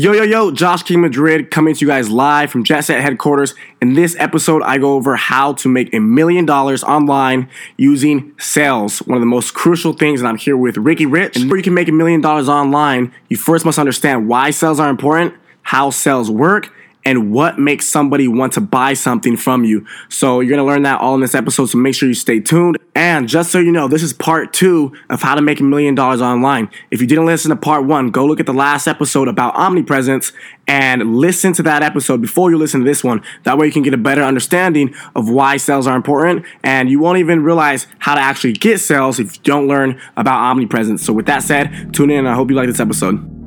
Yo, yo, yo, Josh King Madrid coming to you guys live from Jet Set headquarters. In this episode, I go over how to make a million dollars online using sales, one of the most crucial things. And I'm here with Ricky Rich. And before you can make a million dollars online, you first must understand why sales are important, how sales work, and what makes somebody want to buy something from you. So you're gonna learn that all in this episode, so make sure you stay tuned. And just so you know, this is part two of how to make a million dollars online. If you didn't listen to part one, go look at the last episode about omnipresence and listen to that episode before you listen to this one. That way you can get a better understanding of why sales are important and you won't even realize how to actually get sales if you don't learn about omnipresence. So with that said, tune in. I hope you like this episode.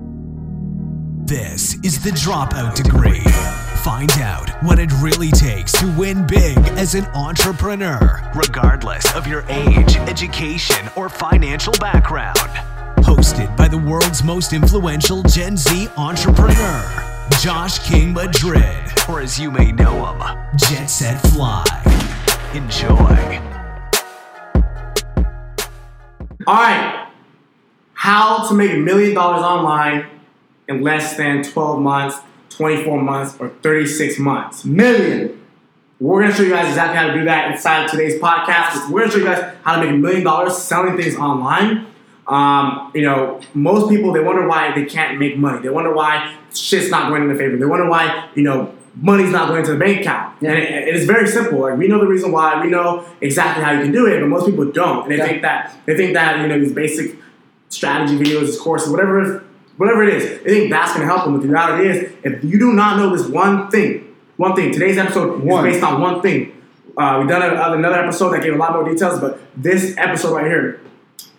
This is the Dropout Degree. Find out what it really takes to win big as an entrepreneur, regardless of your age, education, or financial background. Hosted by the world's most influential Gen Z entrepreneur, Josh King Madrid, or as you may know him, Jet Set Fly. Enjoy. All right. How to make a million dollars online in less than 12 months, 24 months, or 36 months. Million. We're gonna show you guys exactly how to do that inside of today's podcast. We're gonna show you guys how to make a million dollars selling things online. Um, you know, most people they wonder why they can't make money. They wonder why shit's not going in their favor. They wonder why you know money's not going to the bank account. Yeah. And it, it is very simple. Like we know the reason why. We know exactly how you can do it, but most people don't. And they Yeah. think that they think that you know these basic strategy videos, courses, whatever it is, whatever it is, they think that's going to help them. But the reality is, if you do not know this one thing, one thing, today's episode One. is based on one thing. Uh, we've done a, another episode that gave a lot more details, but this episode right here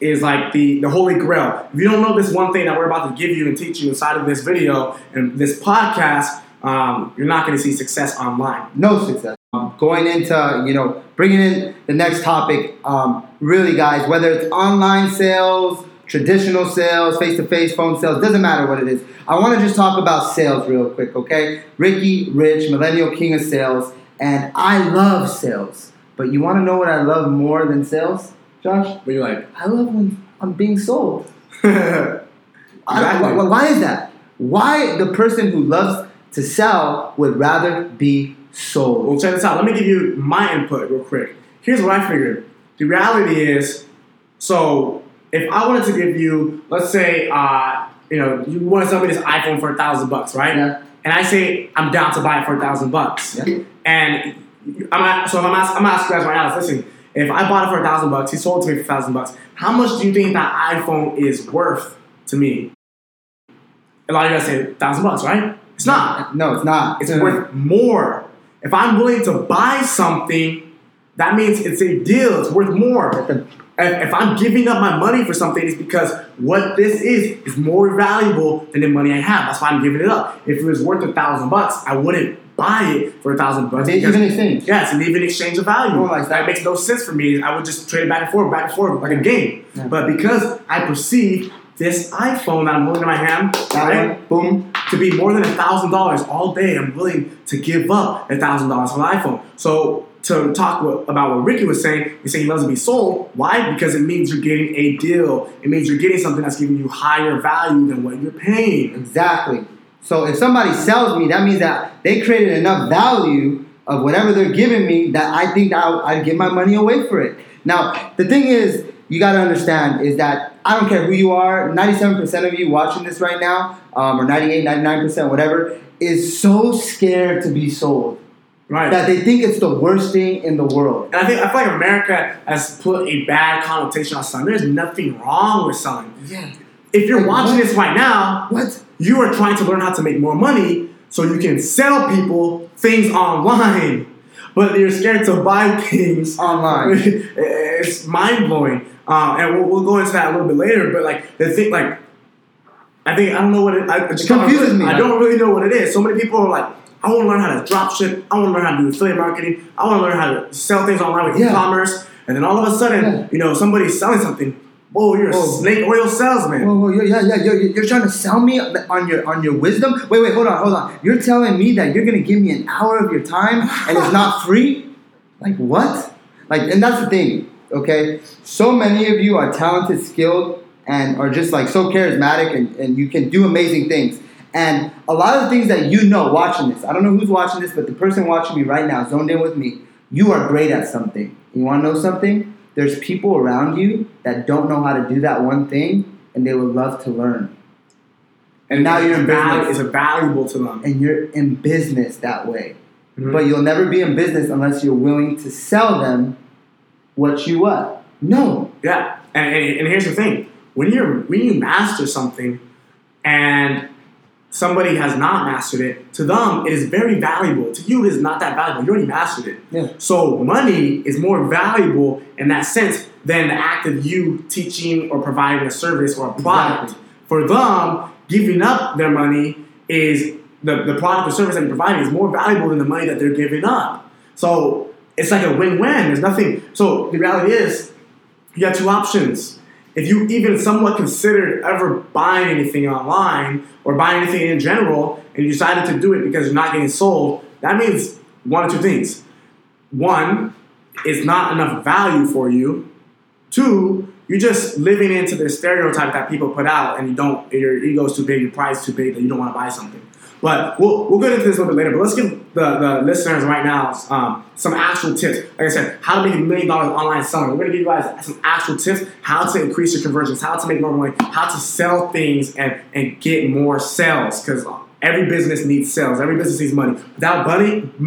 is like the, the holy grail. If you don't know this one thing that we're about to give you and teach you inside of this video and this podcast, um, you're not going to see success online. no success. Um, going into, you know, bringing in the next topic, um, really, guys, whether it's online sales, traditional sales, face to face phone sales, doesn't matter what it is. I want to just talk about sales real quick, okay? Ricky Rich, Millennial King of Sales, and I love sales. But you want to know what I love more than sales, Josh? But you're like, I love when I'm being sold. exactly. I- why, why is that? Why the person who loves to sell would rather be sold? Well, check this out. Let me give you my input real quick. Here's what I figured. The reality is, so if I wanted to give you, let's say, uh, you know, you want to sell me this iPhone for a thousand bucks, right? Yeah. And I say I'm down to buy it for a thousand bucks. And I'm at, so I'm asking, I'm asking you guys right now. Listen, if I bought it for a thousand bucks, he sold it to me for a thousand bucks. How much do you think that iPhone is worth to me? A lot of you guys say a thousand bucks, right? It's not. No, it's not. It's worth more. If I'm willing to buy something, that means it's a deal. It's worth more. If, if I'm giving up my money for something, it's because what this is is more valuable than the money I have. That's why I'm giving it up. If it was worth a thousand bucks, I wouldn't buy it for a thousand bucks. It's because- even exchange. Yes, an even exchange of value. Like that makes no sense for me. I would just trade it back and forth, back and forth, like a game. Yeah. But because I perceive this iPhone that I'm holding in my hand, That right, boom. to be more than a thousand dollars all day, I'm willing to give up a thousand dollars for the iPhone. So to talk about what Ricky was saying, he's saying he loves to be sold. Why? Because it means you're getting a deal. It means you're getting something that's giving you higher value than what you're paying. Exactly. So if somebody sells me, that means that they created enough value of whatever they're giving me that I think that I'll- I'd give my money away for it. Now, the thing is, you got to understand is that I don't care who you are, 97% of you watching this right now, um, or 98, 99%, whatever, is so scared to be sold Right. that they think it's the worst thing in the world. And I think I feel like America has put a bad connotation on selling. There's nothing wrong with selling. Yeah. If you're Like, watching what? this right now, What? you are trying to learn how to make more money so you can sell people things online. But you're scared to buy things Online. it's mind blowing. Um, and we'll, we'll go into that a little bit later. But like the thing, like I think I don't know what it. I, It confuses me, I don't really know what it is. So many people are like, I want to learn how to drop ship. I want to learn how to do affiliate marketing. I want to learn how to sell things online with Yeah. e-commerce. And then all of a sudden, Yeah. you know, somebody's selling something. Whoa, you're a snake oil salesman. Whoa, whoa, yeah, yeah, yeah. You're, you're trying to sell me on your on your wisdom. Wait, wait, hold on, hold on. You're telling me that you're gonna give me an hour of your time and it's not free? Like what? Like, and that's the thing. Okay, so many of you are talented, skilled, and are just like so charismatic, and, and you can do amazing things. And a lot of the things that you know watching this, I don't know who's watching this, but the person watching me right now, zoned in with me, you are great at something. You want to know something? There's people around you that don't know how to do that one thing, and they would love to learn. And now you're in business. It's valuable to them. And you're in business that way. Mhm. But you'll never be in business unless you're willing to sell them what you what? No. Yeah, and, and, and here's the thing: when you're when you master something, and somebody has not mastered it, to them it is very valuable. To you, it is not that valuable. You already mastered it. Yeah. So money is more valuable in that sense than the act of you teaching or providing a service or a product. Exactly. For them, giving up their money is the, the product or service that you're providing is more valuable than the money that they're giving up. So it's like a win-win. There's nothing. So the reality is, you have two options. If you even somewhat considered ever buying anything online or buying anything in general, and you decided to do it because you're not getting sold, that means one or two things. One, it's not enough value for you. Two, you're just living into the stereotype that people put out, and you don't. Your ego's too big, your pride's too big that you don't want to buy something. But we'll, we'll get into this a little bit later. But let's give the, the listeners right now um, some actual tips. Like I said, how to make a million dollars online selling. We're going to give you guys some actual tips how to increase your conversions, how to make more money, how to sell things and, and get more sales. Because every business needs sales, every business needs money. Without money,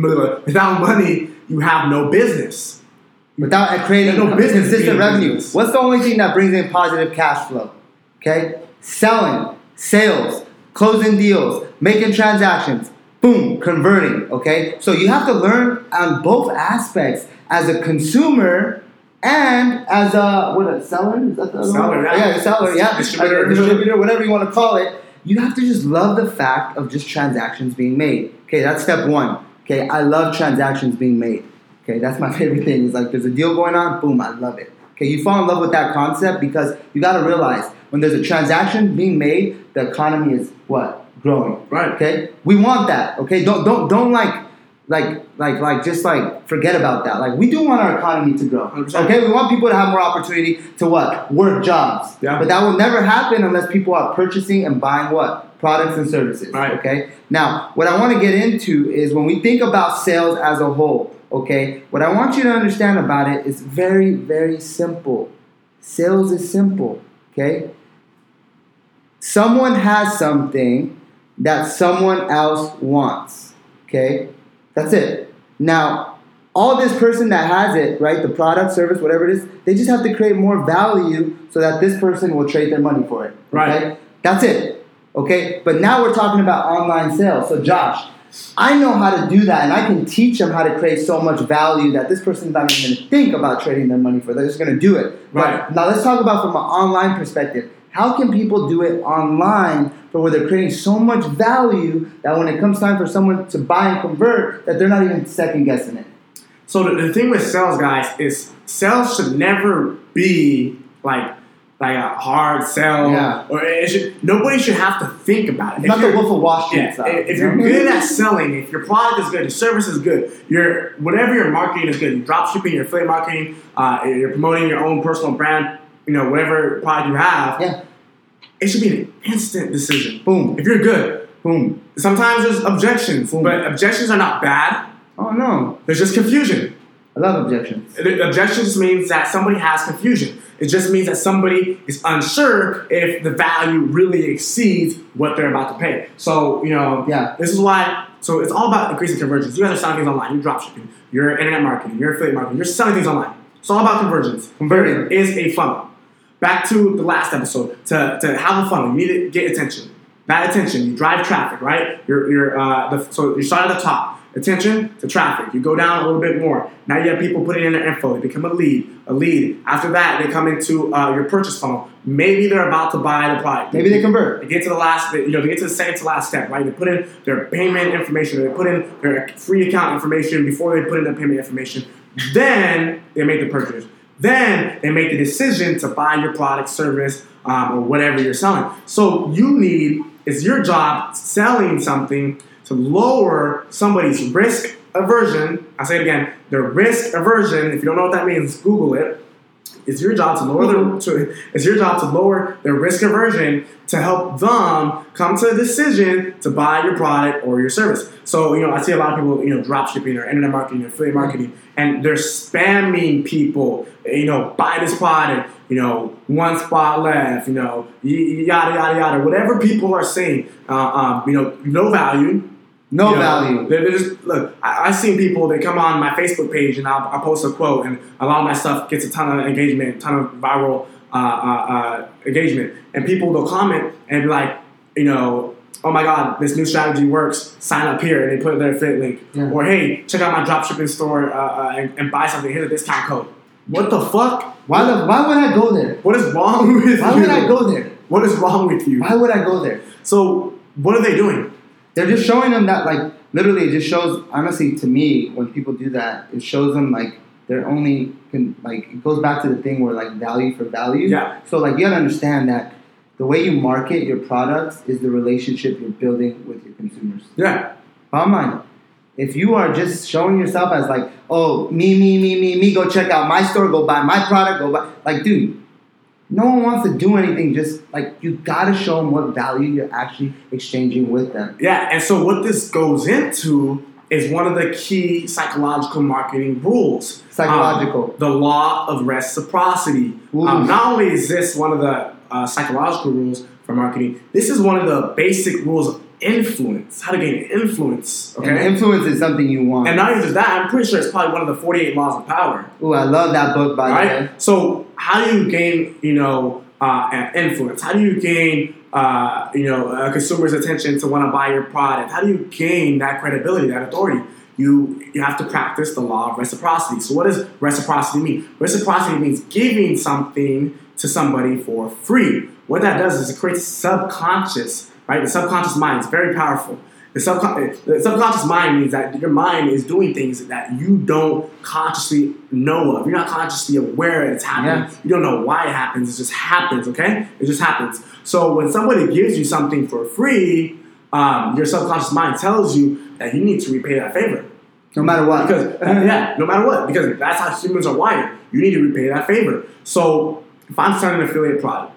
without money, you have no business. Without creating no business consistent revenue. business. What's the only thing that brings in positive cash flow? Okay? Selling, sales, closing deals, making transactions, boom, converting. Okay? So you have to learn on both aspects as a consumer and as a what a seller? Is that the Seller, yeah. yeah, a seller, yeah. Distributor. Distributor, whatever you want to call it. You have to just love the fact of just transactions being made. Okay, that's step one. Okay, I love transactions being made. Okay, that's my favorite thing. Is like there's a deal going on, boom, I love it. Okay, you fall in love with that concept because you got to realize when there's a transaction being made, the economy is what growing. Right. Okay, we want that. Okay, don't don't don't like like like like just like forget about that. Like we do want our economy to grow. 100%. Okay, we want people to have more opportunity to what work jobs. Yeah. But that will never happen unless people are purchasing and buying what products and services. Right. Okay. Now, what I want to get into is when we think about sales as a whole. Okay, what I want you to understand about it is very very simple. Sales is simple. Okay. Someone has something that someone else wants. Okay? That's it. Now, all this person that has it, right, the product, service, whatever it is, they just have to create more value so that this person will trade their money for it. Right. That's it. Okay? But now we're talking about online sales. So, Josh, I know how to do that, and I can teach them how to create so much value that this person's not even going to think about trading their money for. They're just going to do it. Right. But now let's talk about from an online perspective. How can people do it online for where they're creating so much value that when it comes time for someone to buy and convert, that they're not even second guessing it? So the, the thing with sales, guys, is sales should never be like like a hard sell, Yeah. or it should, nobody should have to think about it. It's not the Wolf of Wall Street Yeah, stuff. if if you you're good at selling, if your product is good, your service is good, your whatever your marketing is good, drop shipping, your affiliate marketing, uh, you're promoting your own personal brand, you know, whatever product you have, yeah, it should be an instant decision. boom, If you're good, boom. sometimes there's objections, Boom. but objections are not bad. Oh no, There's just confusion. I love objections. Objections means that somebody has confusion. It just means that somebody is unsure if the value really exceeds what they're about to pay. So, you know, Yeah. this is why. So it's all about increasing conversions. You guys are selling things online. You're dropshipping. You're internet marketing. You're affiliate marketing. You're selling things online. It's all about conversions. Converting. is a funnel. Back to the last episode. To, to have a funnel, you need to get attention. That attention, you drive traffic, right? You're, you're, uh, the, so you start at the top. Attention to traffic. You go down a little bit more. Now you have people putting in their info. They become a lead. A lead. After that, they come into uh, your purchase funnel. Maybe they're about to buy the product. Maybe they convert. They get to the last, you know, they get to the second to last step, right? They put in their payment information, they put in their free account information before they put in their payment information. Then they make the purchase. Then they make the decision to buy your product, service, um, or whatever you're selling. So you need, it's your job selling something to lower somebody's risk aversion. I say it again, their risk aversion. If you don't know what that means, Google it it's your job to lower their to, it's your job to lower their risk aversion to help them come to a decision to buy your product or your service. So you know, I see a lot of people you know drop shipping or internet marketing or affiliate marketing, and they're spamming people. You know, buy this product. You know, one spot left. You know, yada yada yada. Whatever people are saying, uh, um, you know, no value. No You know, value. They're, they're just look. I, I've seen people. They come on my Facebook page and I'll, I'll post a quote, and a lot of my stuff gets a ton of engagement, ton of viral uh, uh, uh, engagement, and people will comment and be like, you know, oh my god, this new strategy works. Sign up here, and they put their affiliate link, Yeah. or hey, check out my dropshipping store uh, uh, and, and buy something. Here's a discount code. What the fuck? Why, the, why would I go there? What is wrong with Why you? would I go there? What is wrong with you? Why would I go there? So what are they doing? They're just showing them that, like, literally, it just shows. Honestly, to me, when people do that, it shows them like they're only can like it goes back to the thing where like value for value. Yeah. So like you gotta understand that the way you market your products is the relationship you're building with your consumers. Yeah, Bottom line, if you are just showing yourself as like, oh, me, me, me, me, me, go check out my store, go buy my product, go buy, like, dude, no one wants to do anything. Just like you gotta show them what value you're actually exchanging with them. Yeah, and so what this goes into is one of the key psychological marketing rules. Psychological. Um, the law of reciprocity. Um, not only is this one of the uh, psychological rules for marketing, this is one of the basic rules of influence, how to gain influence. And Okay. influence is something you want. And not even just that, I'm pretty sure it's probably one of the 48 laws of power. Ooh, I love that book by the way. So how do you gain, you know, uh, influence? How do you gain, uh, you know, a consumer's attention to want to buy your product? How do you gain that credibility, that authority? You you have to practice the law of reciprocity. So what does reciprocity mean? Reciprocity means giving something to somebody for free. What that does is it creates subconscious, right? The subconscious mind is very powerful. The, subcon- the subconscious mind means that your mind is doing things that you don't consciously know of. You're not consciously aware it's happening. Yeah. You don't know why it happens. It just happens, okay? It just happens. So when somebody gives you something for free, um, your subconscious mind tells you that you need to repay that favor. No matter what. Because yeah, no matter what, because that's how humans are wired. You need to repay that favor. So if I'm selling an affiliate product,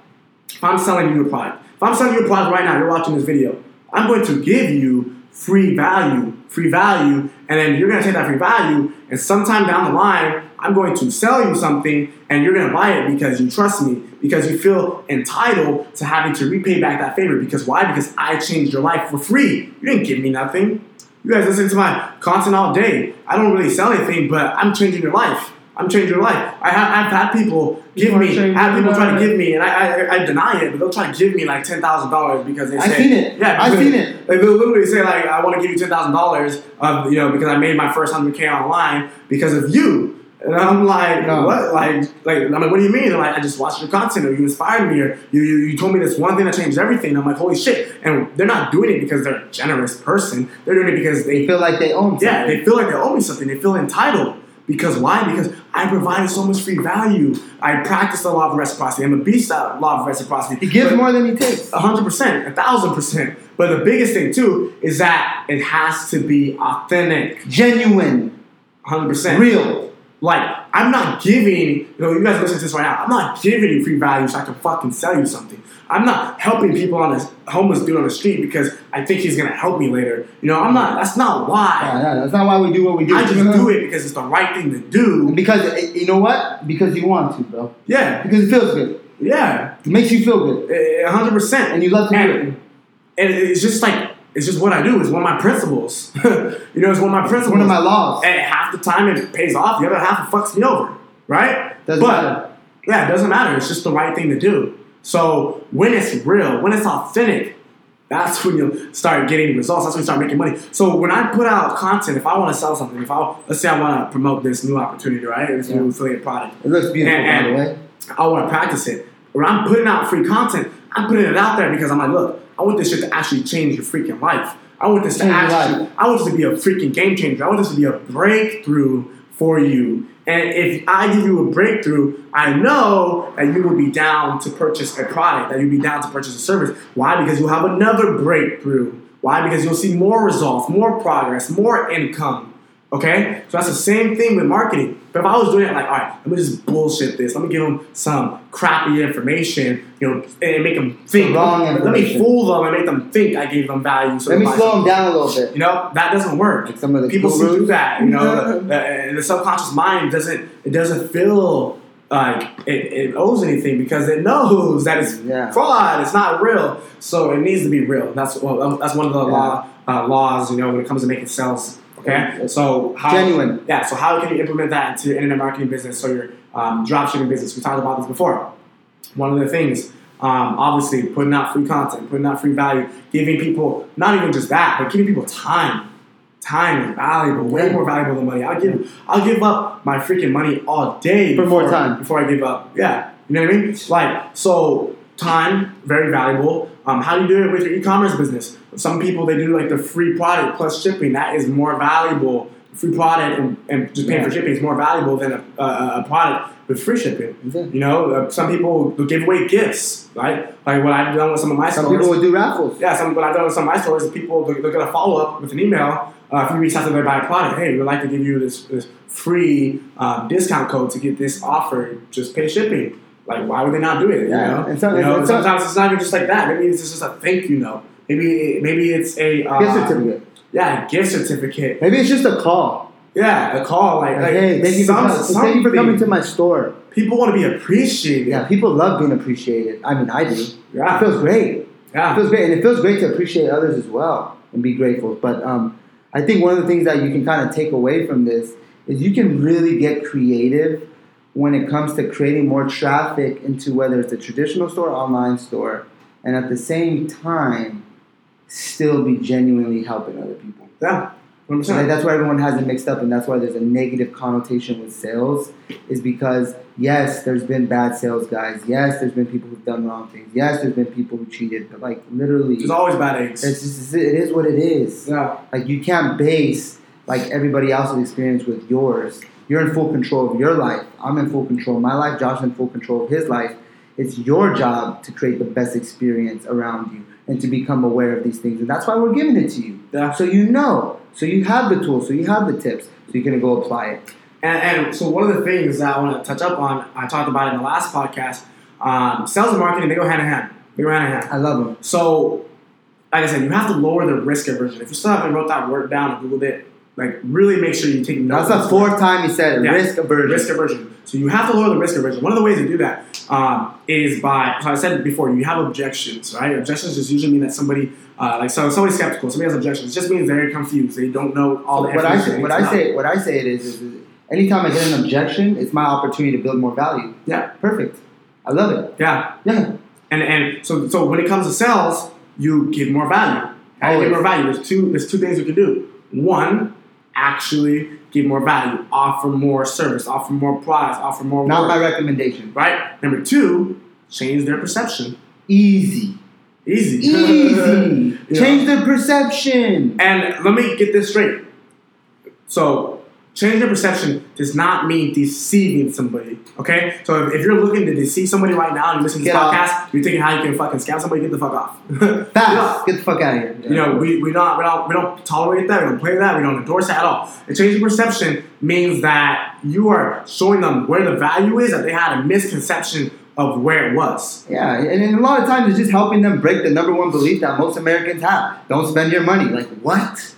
if I'm selling you a product, if I'm selling you a product right now, you're watching this video, I'm going to give you free value, free value, and then you're gonna take that free value, and sometime down the line, I'm going to sell you something, and you're gonna buy it because you trust me, because you feel entitled to having to repay back that favor. Because why? Because I changed your life for free. You didn't give me nothing. You guys listen to my content all day. I don't really sell anything, but I'm changing your life. I'm changing your life. I have, I've had people give me, I have people try to give me, and I, I, I deny it, but they'll try to give me like ten thousand dollars because they I've say, seen it. Yeah, I've seen it. Like they'll literally say like, I want to give you ten thousand dollars, of you know, because I made my first hundred k online because of you. And I'm like, No. what? Like, like I'm like, what do you mean? They're like, I just watched your content, or you inspired me, or you, you, you told me this one thing that changed everything. I'm like, holy shit! And they're not doing it because they're a generous person. They're doing it because they They feel like they own something. yeah, they feel like they owe me something. They feel entitled. Because why? Because I provided so much free value. I practice the law of reciprocity. I'm a beast at law of reciprocity. he gives more than he takes. a hundred percent, a thousand percent. But the biggest thing too is that it has to be authentic, Genuine. hundred percent Real. Like I'm not giving, you know, you guys listen to this right now. I'm not giving you free value so I can fucking sell you something. I'm not helping people on this homeless dude on the street because I think he's gonna help me later. You know, I'm not. That's not why. Yeah, yeah, that's not why we do what we do. I just do it because it's the right thing to do. Because eh, you know what? Because you want to, bro. Yeah, Because it feels good. yeah, It makes you feel good, a hundred percent. and you love to do it. and it's just like it's just what I do. It's one of my principles. you know, it's one of my principles. one of my laws. And half the time it pays off. The other half it fucks me over. Right? Doesn't but matter. yeah, it doesn't matter. It's just the right thing to do. So when it's real, when it's authentic, that's when you start getting results. That's when you start making money. So when I put out content, if I want to sell something, if I let's say I want to promote this new opportunity, right? This new affiliate product. It looks beautiful, And- by the way. I want to practice it. When I'm putting out free content, I'm putting it out there because I'm like, look, I want this shit to actually change your freaking life. I want this to Change your actually. I want this to be a freaking game changer. I want this to be a breakthrough for you. And if I give you a breakthrough, I know that you will be down to purchase a product, that you'll be down to purchase a service. Why? Because you'll have another breakthrough. Why? Because you'll see more results, more progress, more income. Okay? So that's the same thing with marketing. If But if I was doing it like, all right, let me just bullshit this. Let me give them some crappy information, you know, and make them think. The wrong information. Let me fool them and make them think I gave them value. So Let me slow them down a little bit. You know that doesn't work. Like some of the people do that. You know, the, the, the subconscious mind doesn't it doesn't feel like it, it owes anything because it knows that it's Yeah. fraud. It's not real, so it needs to be real. That's well, that's one of the Yeah. law uh, laws. You know, when it comes to making sales. Okay, so how Genuine. Yeah, so how can you implement that into your internet marketing business or your um, dropshipping business? We talked about this before. One of the things, um, obviously, putting out free content, putting out free value, giving people not even just that, but giving people time. Time is valuable, way more valuable than money. I'll give, I'll give up my freaking money all day For more time. before I give up. Yeah, you know what I mean? Like so, time very valuable. Um, how do you do it with your e-commerce business? Some people they do like the free product plus shipping. That is more valuable. Free product and, and just paying for shipping is more valuable than a, a, a product with free shipping. Yeah. You know, uh, some people will give away gifts, right? Like what I've done with some of my Some stores. people would do raffles. Yeah, some what I've done with some of my stores is people they're, they're gonna follow up with an email. Uh, if you reach out to them buy a product, hey, we'd like to give you this, this free um, discount code to get this offer. Just pay shipping. Like, why would they not do it? You Yeah, know, and you know and some- sometimes it's not even just like that. Maybe it's just a thank you note. Maybe maybe it's a uh, Gift certificate. Yeah, a gift certificate. Maybe it's just a call. Yeah, a call like, Like, hey, thank you, for, some- coming- thank you for coming to my store. People want to be appreciated. Yeah, people love being appreciated. I mean, I do. Yeah, It feels great. Yeah, It feels great, and it feels great to appreciate others as well and be grateful. But um, I think one of the things that you can kind of take away from this is you can really get creative when it comes to creating more traffic into whether it's a traditional store or online store, and at the same time, still be genuinely helping other people. Yeah, 100%. So like, that's why everyone has it mixed up, and that's why there's a negative connotation with sales. Is because yes, there's been bad sales guys. Yes, there's been people who've done wrong things. Yes, there's been people who cheated. But like literally, There's always bad eggs. it's just it is what it is. yeah, Like you can't base like everybody else's experience with yours. You're in full control of your life. I'm in full control of my life. Josh's in full control of his life. It's your job to create the best experience around you and to become aware of these things. And that's why we're giving it to you. yeah. So you know. So you have the tools. So you have the tips. So you can go apply it. And, and so one of the things that I want to touch up on, I talked about in the last podcast. Um, sales and marketing they go hand in hand. They go hand in hand. I love them. So, like I said, you have to lower the risk aversion. If you still haven't wrote that word down and googled it, like really make sure you take notes. That's the fourth time he said. Yeah. Risk aversion. Risk aversion. So you have to lower the risk aversion. One of the ways to do that um, is by, so I said before, you have objections, right? Objections just usually mean that somebody, uh, like so somebody's skeptical, somebody has objections. It just means they're confused. They don't know all the what I say, what I say, what I say it is, is, is anytime I get an objection, it's my opportunity to build more value. Yeah, Perfect. I love it. yeah. Yeah. And and so so when it comes to sales, you give more value. How do you give more value? There's two there's two things you can do. One, actually give more value, offer more service, offer more products, offer more Not work, my recommendation. right? Number two, change their perception. Easy. Easy. Easy. Change the perception. And let me get this straight. So, change their perception does not mean deceiving somebody. Okay? So, if, if you're looking to deceive somebody right now and you're listening to this Get off. podcast, you're thinking how you can fucking scam somebody, get the fuck off. Fast. Get the fuck out of here. You know, we, we don't we don't we don't tolerate that. We don't play that. We don't endorse that at all. And changing perception means that you are showing them where the value is that they had a misconception of where it was. Yeah, and, and a lot of times it's just helping them break the number one belief that most Americans have. Don't spend your money. Like what?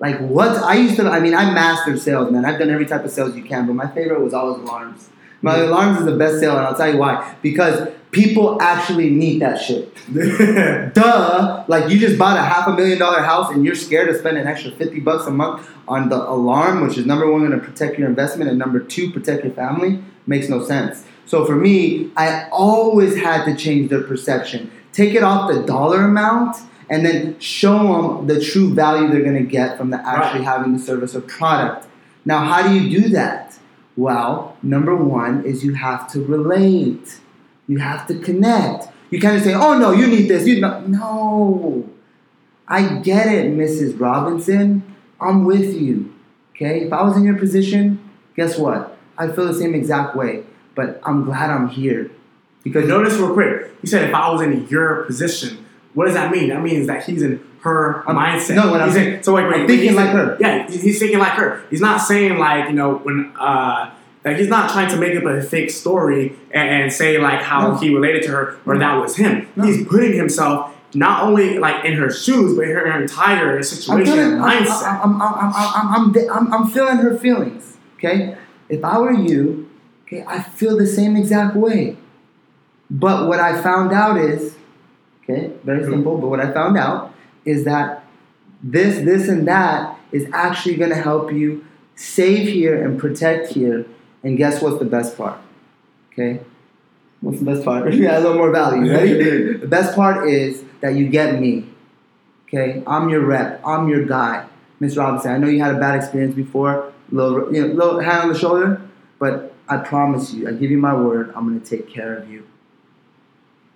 Like what? I used to. I mean, I mastered sales, man. I've done every type of sales you can, but my favorite was always alarms. My Mm-hmm. alarms is the best sale, and I'll tell you why. Because people actually need that shit. Duh! Like you just bought a half a million dollar house and you're scared to spend an extra fifty bucks a month on the alarm, which is number one going to protect your investment and number two protect your family. Makes no sense. So for me, I always had to change their perception. Take it off the dollar amount and then show them the true value they're going to get from the actually Right. having the service or product. Now, how do you do that? Well, number one is you have to relate. You have to connect. You can't just say, "Oh no, you need this." You no, no. I get it, Mrs. Robinson. I'm with you. Okay. If I was in your position, guess what? I feel the same exact way. But I'm glad I'm here because Notice real quick. He said, "If I was in your position, what does that mean? That means that he's in her I'm- mindset. no, what I'm He's in- saying- so like, wait, thinking like in- her. Yeah, he's, thinking like her. He's not saying like you know when uh Like he's not trying to make up a fake story and, and say like how No. he related to her or that was him. No. He's putting himself not only like in her shoes, but her, her entire situation feeling, mindset. I'm, I'm, I'm, I'm, I'm, I'm, I'm feeling her feelings. Okay, if I were you, okay, I feel the same exact way. But what I found out is, okay, very simple. But what I found out is that this, this, and that is actually going to help you save here and protect here. And guess what's the best part? Okay, what's the best part? yeah, a little more value. The best part is that you get me. Okay, I'm your rep. I'm your guy, Miss Robinson. I know you had a bad experience before, little you know, little hand on the shoulder, but I promise you, I give you my word, I'm gonna take care of you.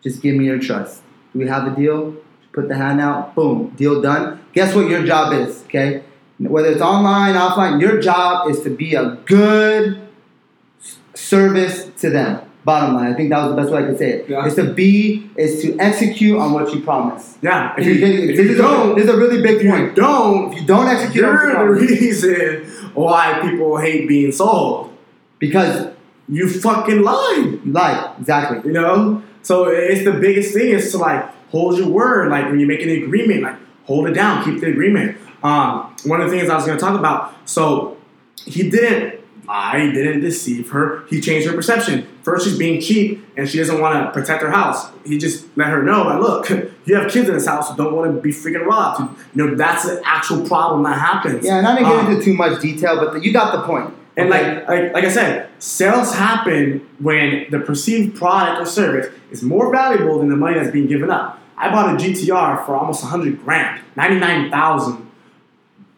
Just give me your trust. Do we have a deal? Put the hand out. Boom, deal done. Guess what your job is? Okay, whether it's online, offline, your job is to be a good service to them. Bottom line, I think that was the best way I could say it. Yeah. Is to be, is to execute on what you promise. yeah, if If you, if this, you is don't, this is a really big point. don't, If you don't execute on what you you're the promise, reason why people hate being sold. because You fucking lied. you lied. Exactly. You know? So it's the biggest thing is to like hold your word. Like when you make an agreement, like hold it down, keep the agreement. Um, one of the things I was gonna talk about, so he didn't lie, he didn't deceive her, he changed her perception. First she's being cheap and she doesn't want to protect her house. He just let her know, like, look, you have kids in this house who don't want to be freaking robbed. You know, that's the actual problem that happens. Yeah, and I didn't get Um, into too much detail, but the, you got the point. And like, like like I said, sales happen when the perceived product or service is more valuable than the money that's being given up. I bought a GTR for almost 100 grand, 99,000.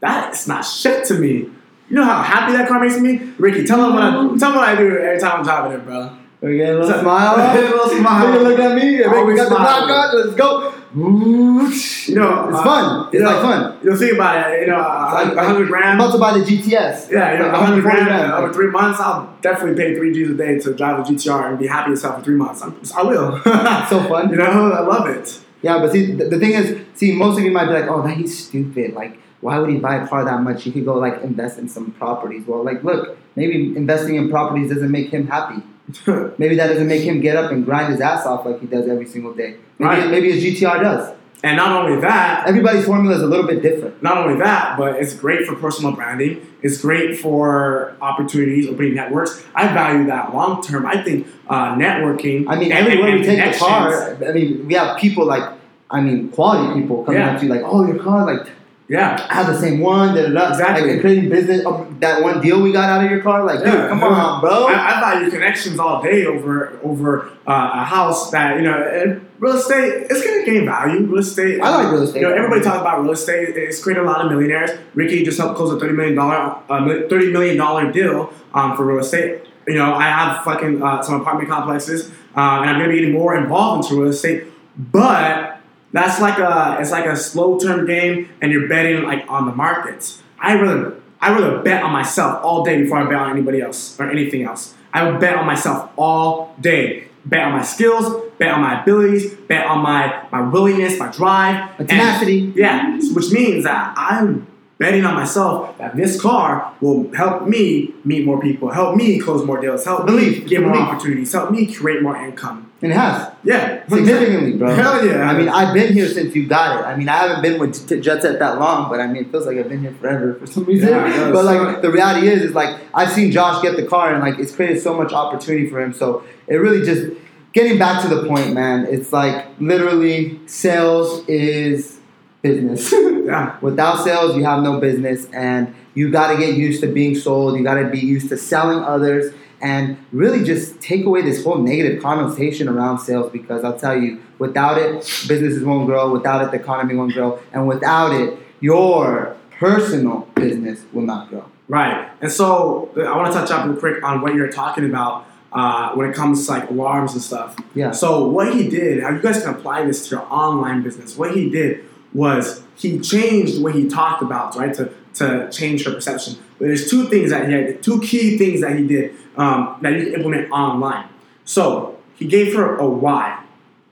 That is not shit to me. You know how happy that car makes me? Ricky, tell them what I, tell them what I do every time I'm driving it, bro. We get a little smile. a little smile. Take look at me. Always we got the smile. black on. Let's go. You know, it's uh, fun. It's know, like fun. You know, think about it. You know, a 100 I'm grand. about to buy the GTS. Yeah, you know, Like 100 grand grand. over three months. I'll definitely pay three G's a day to drive a GTR and be happy as hell for three months. I'm, I will. So fun. You know, I love it. Yeah, but see, the, the thing is, see, most of you might be like, oh, that he's stupid. Like, why would he buy a car that much? He could go like invest in some properties. Well, like, look, maybe investing in properties doesn't make him happy. Maybe that doesn't make him get up and grind his ass off like he does every single day. Maybe, Right. maybe his GTR does. and not only that, Everybody's formula is a little bit different. not only that, but it's great for personal branding. It's great for opportunities, opening networks. I value that long term. I think uh, networking. I mean, and- everywhere and we take the car, I mean, we have people like, I mean, quality people coming Yeah. up to you like, oh, your car, like, Yeah, I have the same one, da da da. Exactly. Like, creating business, um, that one deal we got out of your car, like, dude, Yeah. come on, bro. I, I value connections all day over over uh, a house that you know. And real estate, it's gonna gain value. Real estate. I like real estate. You know, everybody talks about real estate. It's created a lot of millionaires. Ricky just helped close a thirty million dollar uh, thirty million dollar deal um, for real estate. You know, I have fucking uh, some apartment complexes, uh, and I'm gonna be getting more involved into real estate. But that's like a it's like a slow term game, and you're betting like on the markets. I rather I rather bet on myself all day before I bet on anybody else or anything else. I would bet on myself all day. Bet on my skills, bet on my abilities, bet on my my willingness, my drive, My tenacity. And- yeah, which means that I'm betting on myself that this car will help me meet more people, help me close more deals, help me get more opportunities, help me create more income. And it has. Yeah, Significantly, bro. Hell yeah. I mean, I've been here since you got it. I mean, I haven't been with t- Jet Set that long, but I mean, it feels like I've been here forever for some reason. Yeah, but like, the reality is, is like, I've seen Josh get the car, and like, it's created so much opportunity for him. So it really just getting back to the point, man. It's like literally, sales is business. yeah. Without sales, you have no business, and you got to get used to being sold. You got to be used to selling others, and really just take away this whole negative connotation around sales. Because I'll tell you, without it, businesses won't grow. Without it, the economy won't grow, and without it, your personal business will not grow. Right. And so I want to touch up real quick on what you're talking about uh, when it comes to like alarms and stuff. Yeah. So what he did, how you guys can apply this to your online business. What he did was he changed what he talked about, right, to, to change her perception. But there's two things that he had, two key things that he did um, that you can implement online. So he gave her a why.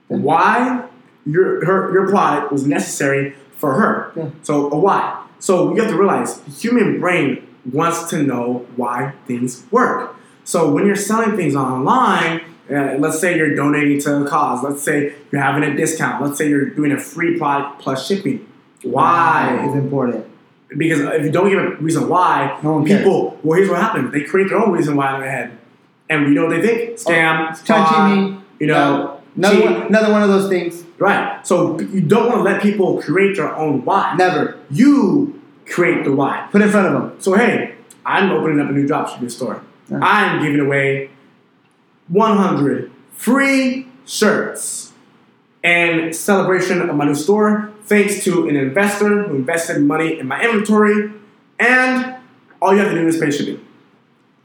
Why your her your product was necessary for her. Yeah. So a why. So you have to realize the human brain wants to know why things work. So when you're selling things online, uh, let's say you're donating to a cause. Let's say you're having a discount. Let's say you're doing a free product plus shipping. Why? It's important. Because if you don't give a reason why, No people, well, here's what happens. They create their own reason why in their head. And you know what they think? Scam, Oh, Try to cheat fraud, me. You know, another one, another one of those things. Right. So you don't want to let people create their own why. Never You create the why. put it in front of them. So hey, I'm opening up a new dropshipping store. Yeah. I'm giving away 100 free shirts in celebration of my new store, thanks to an investor who invested money in my inventory, and all you have to do is pay shipping.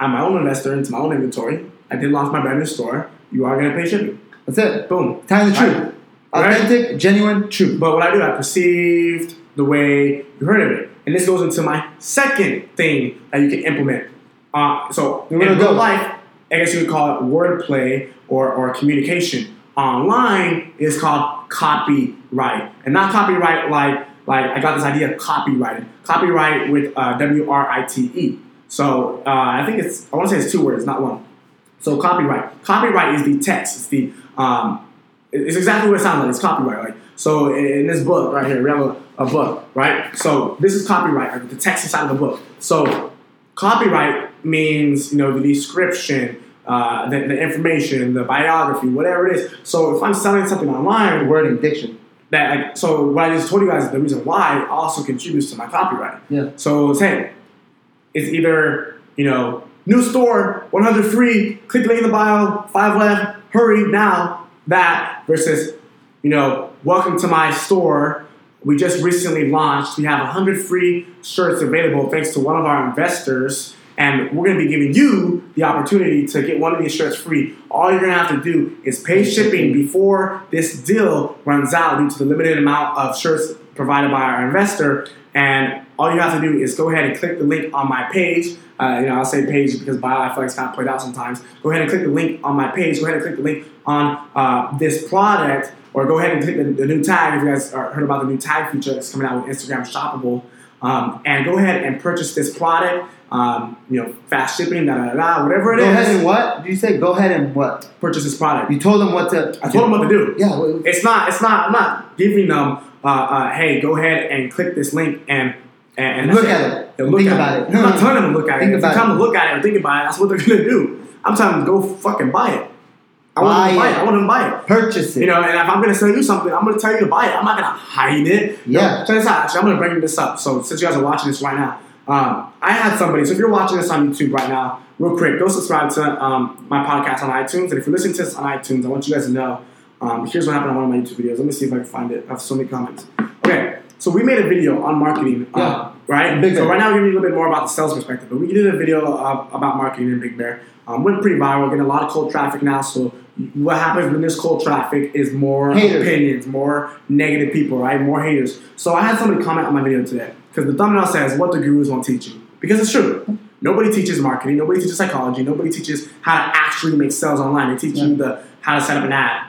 I'm my own investor into my own inventory. I did launch my brand new store. You are going to pay shipping. That's it. Boom. Telling the truth. Right. Authentic, genuine, true. But what I do, I perceived the way you heard of it. And this goes into my second thing that you can implement. Uh, so in real go? life, I guess you would call it wordplay or, or communication. Online is called copyright. And not copyright like like I got this idea of copyrighted. Copywrite with uh, W R I T E. So uh, I think it's I want to say it's two words, not one. So copyright. Copyright is the text. It's the um, it's exactly what it sounds like. It's copyright. Like so, in, this book right here, we have a, a book, right? So this is copyright, the text inside of the book. So copyright means you know the description, uh, the, the information, the biography, whatever it is. So if I'm selling something online, Wording, diction. that like so what I just told you guys is the reason why also contributes to my copyright. Yeah. So it's hey, it's either you know new store 100 free, click the link in the bio, five left, hurry now. That versus you know welcome to my store. We just recently launched. We have 100 free shirts available thanks to one of our investors. And we're going to be giving you the opportunity to get one of these shirts free. All you're going to have to do is pay shipping before this deal runs out due to the limited amount of shirts provided by our investor. And all you have to do is go ahead and click the link on my page. Uh, you know, I'll say page because bio I feel like it's kind of played out sometimes. Go ahead and click the link on my page. Go ahead and click the link on uh, this product, or go ahead and click the, the new tag if you guys heard about the new tag feature that's coming out with Instagram Shoppable. Um, and go ahead and purchase this product. Um, you know, fast shipping, da da da, whatever it Go is. ahead and what? Did you say go ahead and what? purchase this product. You told them what to. I told them what to do. Yeah. It's not. It's not. I'm not giving them. Uh, uh, hey, go ahead and click this link and and, and Look at it. They'll look Think at about it. it. I'm not telling them to look at Think it. If about you come it. to look at it or think about it, that's what they're gonna do. I'm telling them to go fucking buy it. I want to Buy it. I want to buy it. Purchase it. You know, and if I'm gonna sell you something, I'm gonna tell you to buy it. I'm not gonna hide it. Yeah. check this out. Actually, I'm gonna bring this up. So since you guys are watching this right now, um, I had somebody. So if you're watching this on YouTube right now, real quick, go subscribe to um, my podcast on iTunes. And if you're listening to this on iTunes, I want you guys to know. Um, here's what happened on one of my YouTube videos. Let me see if I can find it. I have so many comments. Okay, so we made a video on marketing. uh, Yeah. right. Big so Bear. right now, we're gonna give a little bit more about the sales perspective. But we did a video uh, about marketing in Big Bear. Um, went pretty viral, getting a lot of cold traffic now. So what happens when there's cold traffic is more Haters. opinions, more negative people, right? More haters. So I had somebody comment on my video today because the thumbnail says what the gurus won't teach you. Because it's true. Nobody teaches marketing. Nobody teaches psychology. Nobody teaches how to actually make sales online. They teach you the how to set up an ad,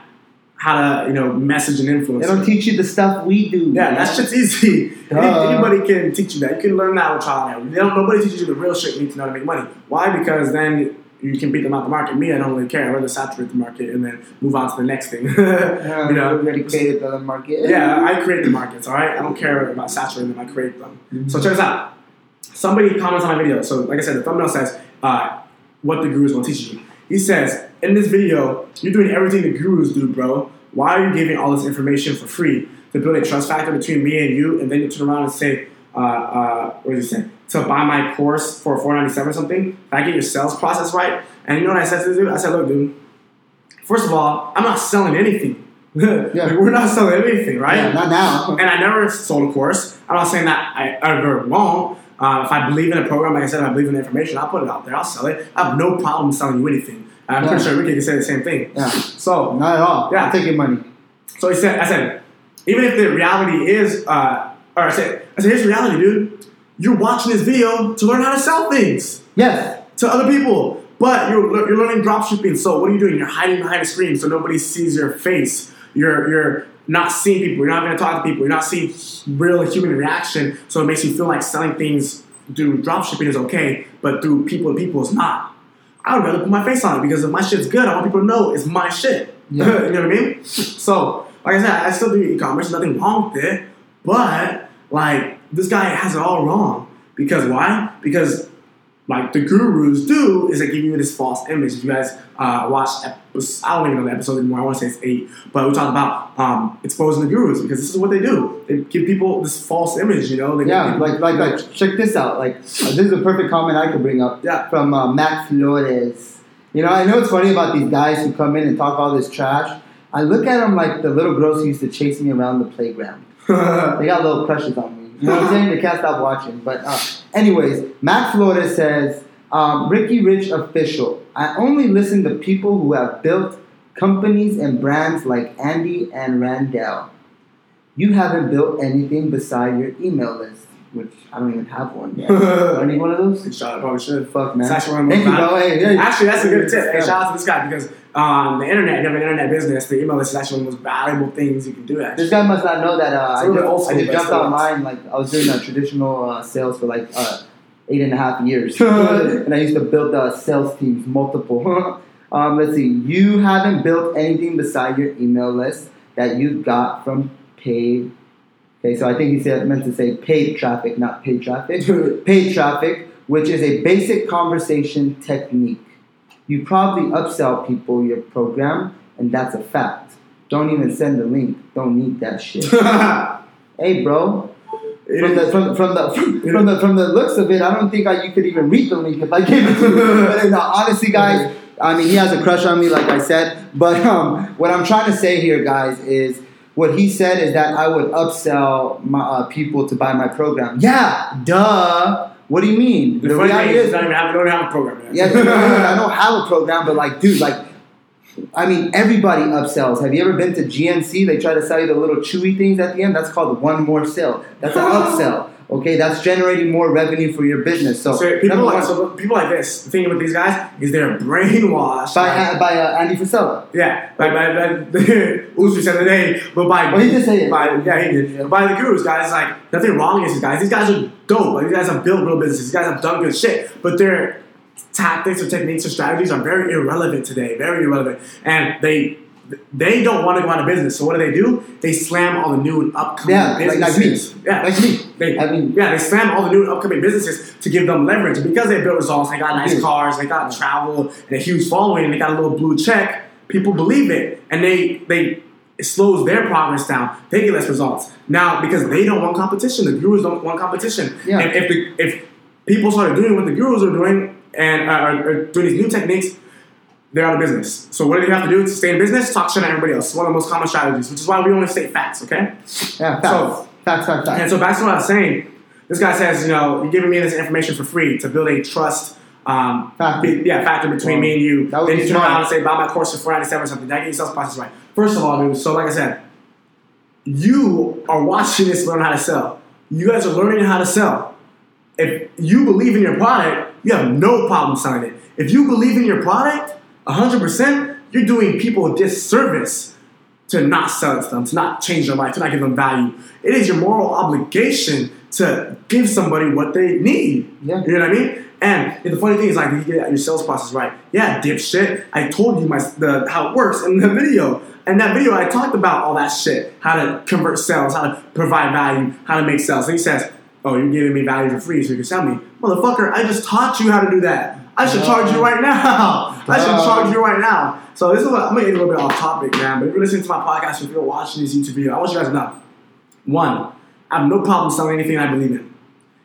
how to you know message and influence. They don't teach you the stuff we do. Yeah, that's just easy. Duh. Anybody can teach you that. You can learn that with trial and error. They don't, nobody teaches you the real shit you need to know to make money. Why? Because then you can beat them out the market. Me, I don't really care. I'd rather saturate the market and then move on to the next thing. You know, we already created the market. yeah, I create the markets, all right? I don't care about saturating them, I create them. Mm-hmm. So check this out. Somebody comments on my video. So, like I said, the thumbnail says, uh, what the gurus will teach you. He says, in this video, you're doing everything the gurus do, bro. Why are you giving all this information for free to build a trust factor between me and you? And then you turn around and say, uh, uh, what does he say? To buy my course for four ninety seven or something. If I get your sales process right. And you know what I said to this dude? I said, look, dude, first of all, I'm not selling anything. Like, we're not selling anything, right? Yeah, not now. and I never sold a course. I'm not saying that I ever won't. Uh, if I believe in a program, like I said, if I believe in the information, I'll put it out there. I'll sell it. I have no problem selling you anything. I'm pretty sure Ricky can say the same thing. Yeah. So, Not at all. Yeah. I'm taking money. so he said, I said, even if the reality is, uh, or I said, I said, here's reality, dude. You're watching this video to learn how to sell things Yes. to other people. But you're, you're learning dropshipping. So what are you doing? You're hiding behind a screen so nobody sees your face. You're you're not seeing people. You're not going to talk to people. You're not seeing real human reaction. So it makes you feel like selling things through dropshipping is okay, but through people to people is not. I would rather put my face on it because if my shit's good, I want people to know it's my shit. Yeah. you know what I mean? So, like I said, I still do e-commerce. Nothing wrong with it, but like this guy has it all wrong because why? Because like the gurus do is they give you this false image. If you guys uh, watch, I don't even know the episode anymore. I want to say it's eight, but we talked about um, exposing the gurus because this is what they do. They give people this false image. You know? They Yeah, people- like, like, like, check this out. Like, uh, this is a perfect comment I could bring up Yeah. from uh, Matt Flores. You know, I know it's funny about these guys who come in and talk all this trash. I look at them like the little girls who used to chase me around the playground. They got little crushes on me. You know what I'm saying? They can't stop watching. But, uh, anyways, Matt Flores says, um, Ricky Rich official. I only listen to people who have built companies and brands like Andy and Randell. You haven't built anything beside your email list, which I don't even have one yet. Do I need one of those? Shout out, probably should. Fuck, man. It's actually one of Thank you, bro. Hey, hey. Actually, that's a good tip. Hey, shout out to this guy because um, the internet, you have an internet business, the email list is actually one of the most valuable things you can do. Actually, This guy must not know that uh, a I bit old I just jumped online. Like I was doing uh, traditional uh, sales for like uh, eight and a half years, and I used to build uh, sales teams, multiple. um, let's see. You haven't built anything beside your email list that you got from paid. Okay, so I think he said meant to say paid traffic, not paid traffic. paid traffic, which is a basic conversation technique. You probably upsell people your program, and that's a fact. Don't even send the link. Don't need that shit. hey, bro. From the from, from the from, from the from the looks of it, I don't think I, you could even read the link if I gave it to you. But uh, honestly, guys, I mean, he has a crush on me, like I said. But um, what I'm trying to say here, guys, is what he said is that I would upsell my uh, people to buy my program. Yeah, duh. What do you mean? the funny thing is, you don't even have, don't have a program yet. Yeah, dude, I don't have a program, but like, dude, like, I mean, everybody upsells. Have you ever been to GNC? They try to sell you the little chewy things at the end. That's called one more sale. That's an upsell. Okay, that's generating more revenue for your business. So, So people like one, so people like this. The thing with these guys is they're brainwashed. by like- by uh, Andy Frisella. Yeah, by, by, by Uzi said today, but by Oh, he did say it. By, yeah, he did. Yeah. By the gurus, guys, like nothing wrong with these guys. These guys are dope. Like these guys have built real businesses. These guys have done good shit, but their tactics or techniques or strategies are very irrelevant today. Very irrelevant, and they. They don't want to go out of business, so what do they do? They slam all the new and upcoming Yeah, like- like me. yeah, Like me. They, I mean- yeah, they slam all the new and upcoming businesses to give them leverage. Because they built results, they got nice Yeah. cars, they got travel, and a huge following, and they got a little blue check. People believe it, and they they it slows their progress down. They get less results now because they don't want competition. The gurus don't want competition. Yeah. And if the if people started doing what the gurus are doing and uh, are, are doing these new techniques, they're out of business. So what do you have to do to stay in business? Talk shit to everybody else. One of the most common strategies, which is why we only state facts. Okay. Yeah, facts. So- facts, facts, facts. And so back to what I was saying, this guy says, you know, you're giving me this information for free to build a trust, um, Factor. be- yeah, factor between me and you. Then you turn around and say, buy my course for 497 or something. That gets your sales process right. First of all, dude, so like I said, you are watching this learn how to sell. You guys are learning how to sell. If you believe in your product, you have no problem selling it. If you believe in your product, 100%, you're doing people a disservice to not sell it to them, to not change their life, to not give them value. It is your moral obligation to give somebody what they need. Yeah. You know what I mean? And the funny thing is, like, you get your sales process right. Yeah, dipshit. I told you my the how it works in the video. In that video, I talked about all that shit: how to convert sales, how to provide value, how to make sales. And he says, "Oh, you're giving me value for free, so you can sell me, motherfucker. I just taught you how to do that. I should charge you right now. I should charge you right now." So this is what I'm gonna get a little bit off topic, man. But if you're listening to my podcast, if you're watching this YouTube video, I want you guys to know: one, I have no problem selling anything I believe in.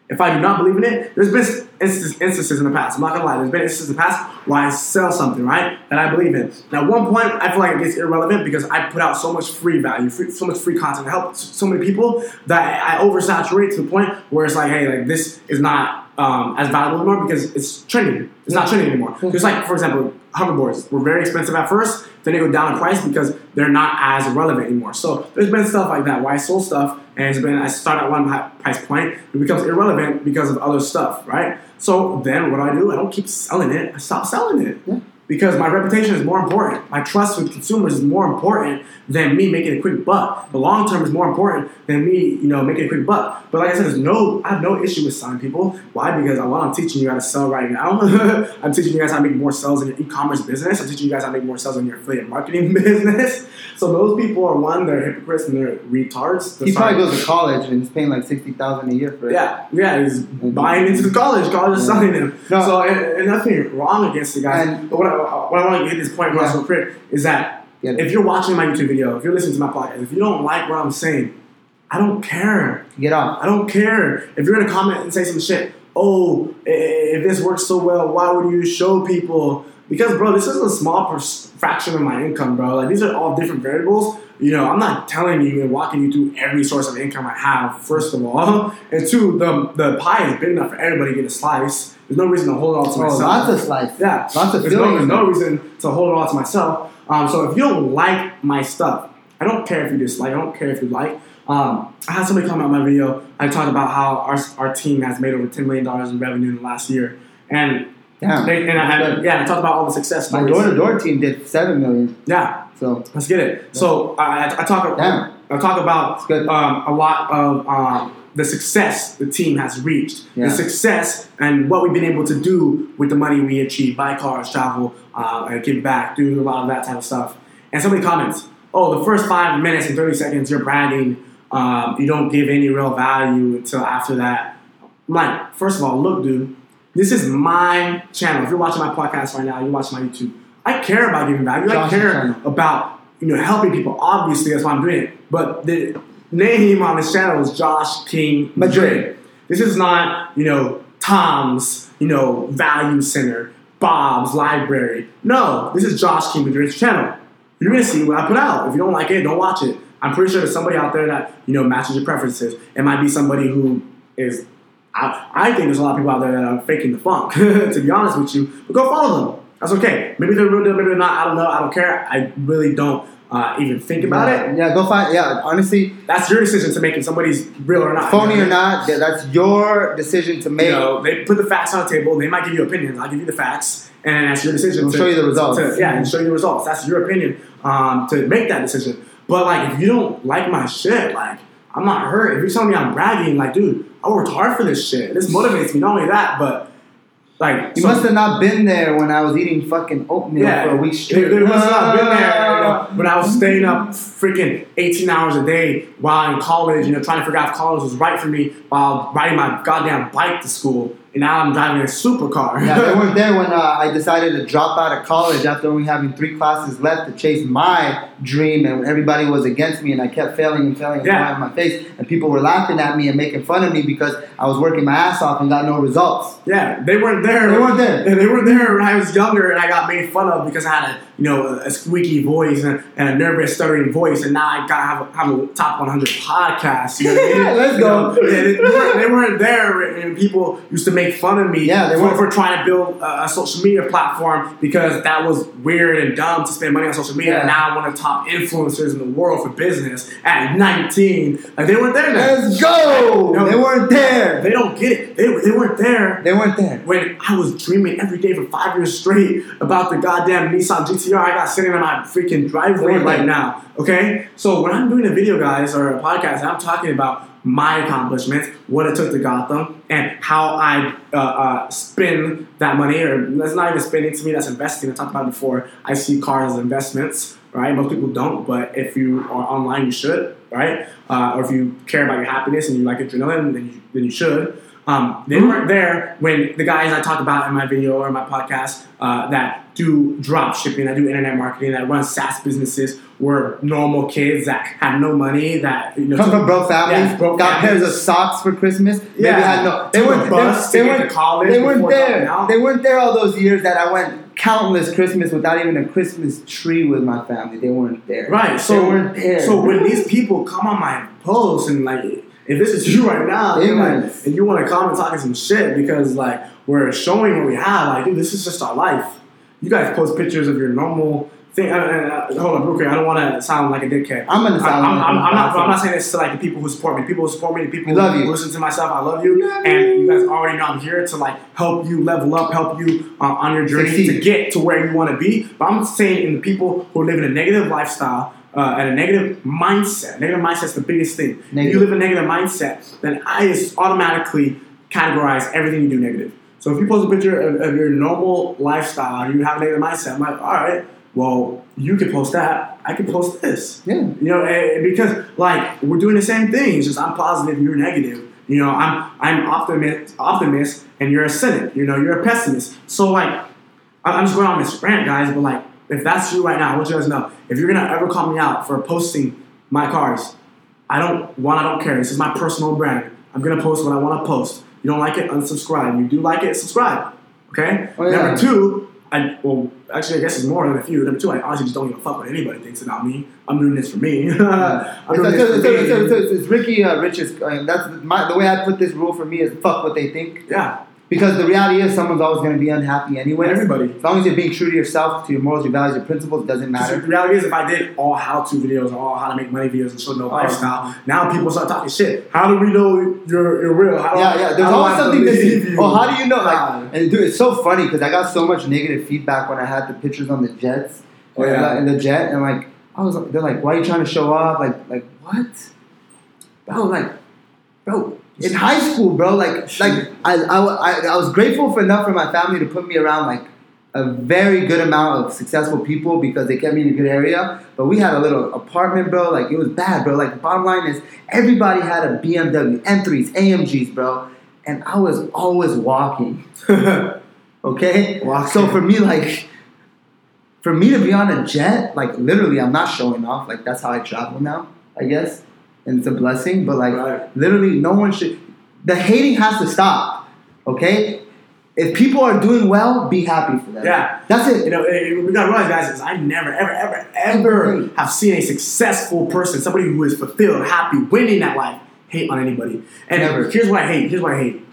If I do not believe in it, there's been instances, instances in the past. I'm not gonna lie. There's been instances in the past where I sell something, right, that I believe in. Now, at one point, I feel like it gets irrelevant because I put out so much free value, free, so much free content, to help so many people that I oversaturate to the point where it's like, hey, like this is not um, as valuable anymore because it's trending. It's not trending anymore. Just like, for example, hoverboards were very expensive at first, then they go down in price because they're not as relevant anymore. So there's been stuff like that where I sold stuff and it's been I start at one price point, it becomes irrelevant because of other stuff, right? So then what do I do? I don't keep selling it. I stop selling it. Yeah. Because my reputation is more important. My trust with consumers is more important than me making a quick buck. The long term is more important than me, you know, making a quick buck. But like I said, there's no, I have no issue with selling people. Why? Because while I'm teaching you how to sell right now, I'm teaching you guys how to make more sales in your e-commerce business. I'm teaching you guys how to make more sales in your affiliate marketing business. So those people are one, they're hypocrites and they're retards. They're He probably goes to college and he's paying like sixty thousand a year for it. Yeah, yeah, he's buying into the college. College is selling him. No. So, and, and nothing wrong against the guys. And- but what I, Uh, what I want to get this point across Yeah. real quick is that it. if you're watching my YouTube video, if you're listening to my podcast, if you don't like what I'm saying, I don't care. Get off. I don't care. If you're gonna comment and say some shit, oh, if this works so well, why would you show people? Because, bro, this is a small pers- fraction of my income, bro. Like these are all different variables. You know, I'm not telling you and walking you through every source of income I have. First of all, and two, the the pie is big enough for everybody to get a slice. There's no reason to hold it all to Oh, myself. lots of life. Yeah, Lots of there's no, filling there's in no reason to hold on to myself. Um, so if you don't like my stuff, I don't care if you dislike. I don't care if you like. Um, I had somebody comment on my video. I talked about how our, our team has made over ten million dollars in revenue in the last year, and Damn. they, and I had, yeah, I talked about all the success My door to door team did seven million. Yeah, So let's get it. So I, I, I talk. Damn. I talk about good. um, a lot of um, the success the team has reached, Yeah. the success and what we've been able to do with the money we achieve, buy cars, travel, uh, and give back, do a lot of that type of stuff. And somebody comments, "Oh, the first five minutes and thirty seconds you're bragging, um, you don't give any real value until after that." I'm like, first of all, look, dude, this is my channel. If you're watching my podcast right now, you're watching my YouTube. I care about giving value. I care about you know helping people. Obviously, that's why I'm doing it. But the name him on this channel is Josh King Madrid. This is not you know Tom's you know Value Center, Bob's Library. No, this is Josh King Madrid's channel. You're gonna see what I put out. If you don't like it, don't watch it. I'm pretty sure there's somebody out there that you know matches your preferences. It might be somebody who is. I, I think there's a lot of people out there that are faking the funk. to be honest with you, but go follow them. That's okay. Maybe they're real deal, maybe they're not. I don't know. I don't care. I really don't uh, even think about yeah, it. yeah, go find. Yeah, honestly, That's your decision to make if somebody's real or not. phony You know? or not, that- that's your decision to make. You know, they put the facts on the table. They might give you opinions. I'll give you the facts, and that's your decision. We'll to, show you the results. to- yeah, and show you the results. That's your opinion um, to make that decision. But like, if you don't like my shit, like, I'm not hurt. If you're telling me I'm bragging, like, dude, I worked hard for this shit. This motivates me. Not only that, but like, You so- must have not been there when I was eating fucking oatmeal yeah, for a week straight. they must not been there, you know, ah. when I was staying up freaking 18 hours a day while in college, you know, trying to figure out if college was right for me while riding my goddamn bike to school. And now I'm driving a supercar. Yeah, they weren't there when uh, I decided to drop out of college after only having three classes left to chase my dream, and everybody was against me, and I kept failing and failing and Yeah. failing my face, and people were laughing at me and making fun of me because I was working my ass off and got no results. Yeah, they weren't there. They weren't there. Yeah, They weren't there when I was younger, and I got made fun of because I had a you know a squeaky voice and, and a nervous, stuttering voice, and now I got have a, have a top 100 podcast. You know what I mean? Let's You go. know, they, they weren't, they weren't there, and people used to make fun of me Yeah, they for, weren't. for trying to build a, a social media platform because that was weird and dumb to spend money on social media. Yeah. And now I'm one of the top influencers in the world for business at 19. Like they weren't there. Let's go! No. They weren't there. They don't get it. They, they weren't there They weren't there. when I was dreaming every day for five years straight about the goddamn Nissan GTR I got sitting in my freaking driveway right now. Okay? So when I'm doing a video, guys, or a podcast, and I'm talking about my accomplishments, what it took to got them, and how I uh, uh, spend that money, or that's not even spending to me, that's investing. I talked about before. I see cars as investments, right? Most people don't, but if you are online, you should, right? Uh, or if you care about your happiness and you like adrenaline, then you, then you should. Um, they weren't there when the guys I talk about in my video or my podcast uh, that do drop shipping, that do internet marketing, that run SaaS businesses were normal kids that had no money, that you know Come from broke families, Yeah, broke got pairs of socks for Christmas. Maybe Yeah. had no. They weren't. they, to they get weren't to college They weren't there. They weren't there all those years that I went countless Christmas without even a Christmas tree with my family. They weren't there. Right. So they weren't there. So when these people come on my post and like, if this is you right now, like, and you want to comment talking some shit because like we're showing what we have, like, dude, this is just our life. You guys post pictures of your normal thing. Uh, uh, hold on, real quick. I don't want to sound like a dickhead. I'm gonna sound I'm, like I'm, a I'm not. I'm not saying this to like the people who support me. People who support me. The people We love who you. listen to myself. I love you. Love and you. you guys already know I'm here to like help you level up, help you uh, on your journey Succeed. to get to where you want to be. But I'm saying in the people who live in a negative lifestyle. Uh, and a negative mindset. Negative mindset is the biggest thing. If you live a negative mindset, then I just automatically categorize everything you do negative. So if you post a picture of, of your normal lifestyle and you have a negative mindset, I'm like, all right, well, you can post that. I can post this. Yeah. You know, eh, because like we're doing the same thing. It's just I'm positive, you're negative. You know, I'm I'm optimist, optimist, and you're a cynic. You know, you're a pessimist. So like, I'm just going on this rant, guys. But like, if that's you right now, I want you guys to know if you're gonna ever call me out for posting my cars, I don't one, I don't care. This is my personal brand. I'm gonna post what I want to post. You don't like it, unsubscribe. You do like it, subscribe. Okay. Oh, yeah. Number two, I well, actually, I guess it's more than a few. Number two, I honestly just don't give a fuck what anybody thinks about me. I'm doing this for me. It's, doing it's, this it's, for it's, it's, me. it's, it's Ricky uh, Rich's. Uh, that's my the way I put this rule for me is fuck what they think. Yeah. Because the reality is, someone's always going to be unhappy anyway. Everybody. As long as you're being true to yourself, to your morals, your values, your principles, it doesn't matter. The reality is, if I did all how-to videos or all how to make money videos and show no oh. lifestyle, now people start talking shit. How do we know you're you're real? How do Yeah, yeah. There's always something missing. you? Oh, how do you know? Like, and dude, it's so funny because I got so much negative feedback when I had the pictures on the jets. Oh, yeah. Uh, in the jet, and like, I was, they're like, "Why are you trying to show off?" Like, like what? Bro, like, bro, in high school, bro, like, like I, I, I, I was grateful for enough for my family to put me around like a very good amount of successful people because they kept me in a good area. But we had a little apartment, bro. Like it was bad, bro. Like the bottom line is everybody had a BMW, M3s, AMGs, bro. And I was always walking. Okay? Walking. So for me, like for me to be on a jet, like literally I'm not showing off. Like that's how I travel now, I guess. And it's a blessing. But like Right. literally no one should the hating has to stop. Okay? If people are doing well, be happy for them. Yeah. That's it. You know, eh, we gotta realize, guys, is I never, ever, ever, ever have seen a successful person, somebody who is fulfilled, happy, winning that life, hate on anybody. And Never. here's what I hate. Here's what I hate.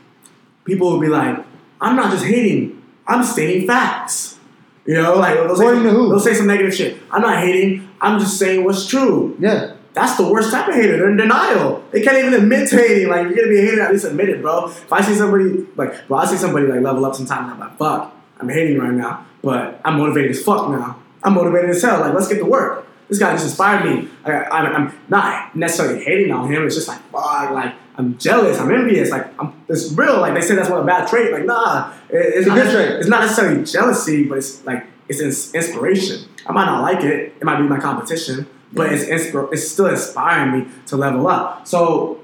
People will be like, "I'm not just hating. I'm stating facts." You know, like they'll say, they'll say some negative shit. I'm not hating. I'm just saying what's true. Yeah. That's the worst type of hater. They're in denial. They can't even admit to hating. Like, you're gonna be a hater, at least admit it, bro. If I see somebody, like, well, I see somebody like level up sometimes, I'm like, fuck, I'm hating right now, but I'm motivated as fuck now. I'm motivated as hell. Like, let's get to work. This guy just inspired me. I, I, I'm not necessarily hating on him. It's just like, fuck, like, I'm jealous. I'm envious. Like, I'm, it's real. Like, they say that's one a bad trait. Like, nah, it- it's, It's a good trait. It's not necessarily jealousy, but it's like it's ins- inspiration. I might not like it. It might be my competition, but it's inspir- it's still inspiring me to level up. So,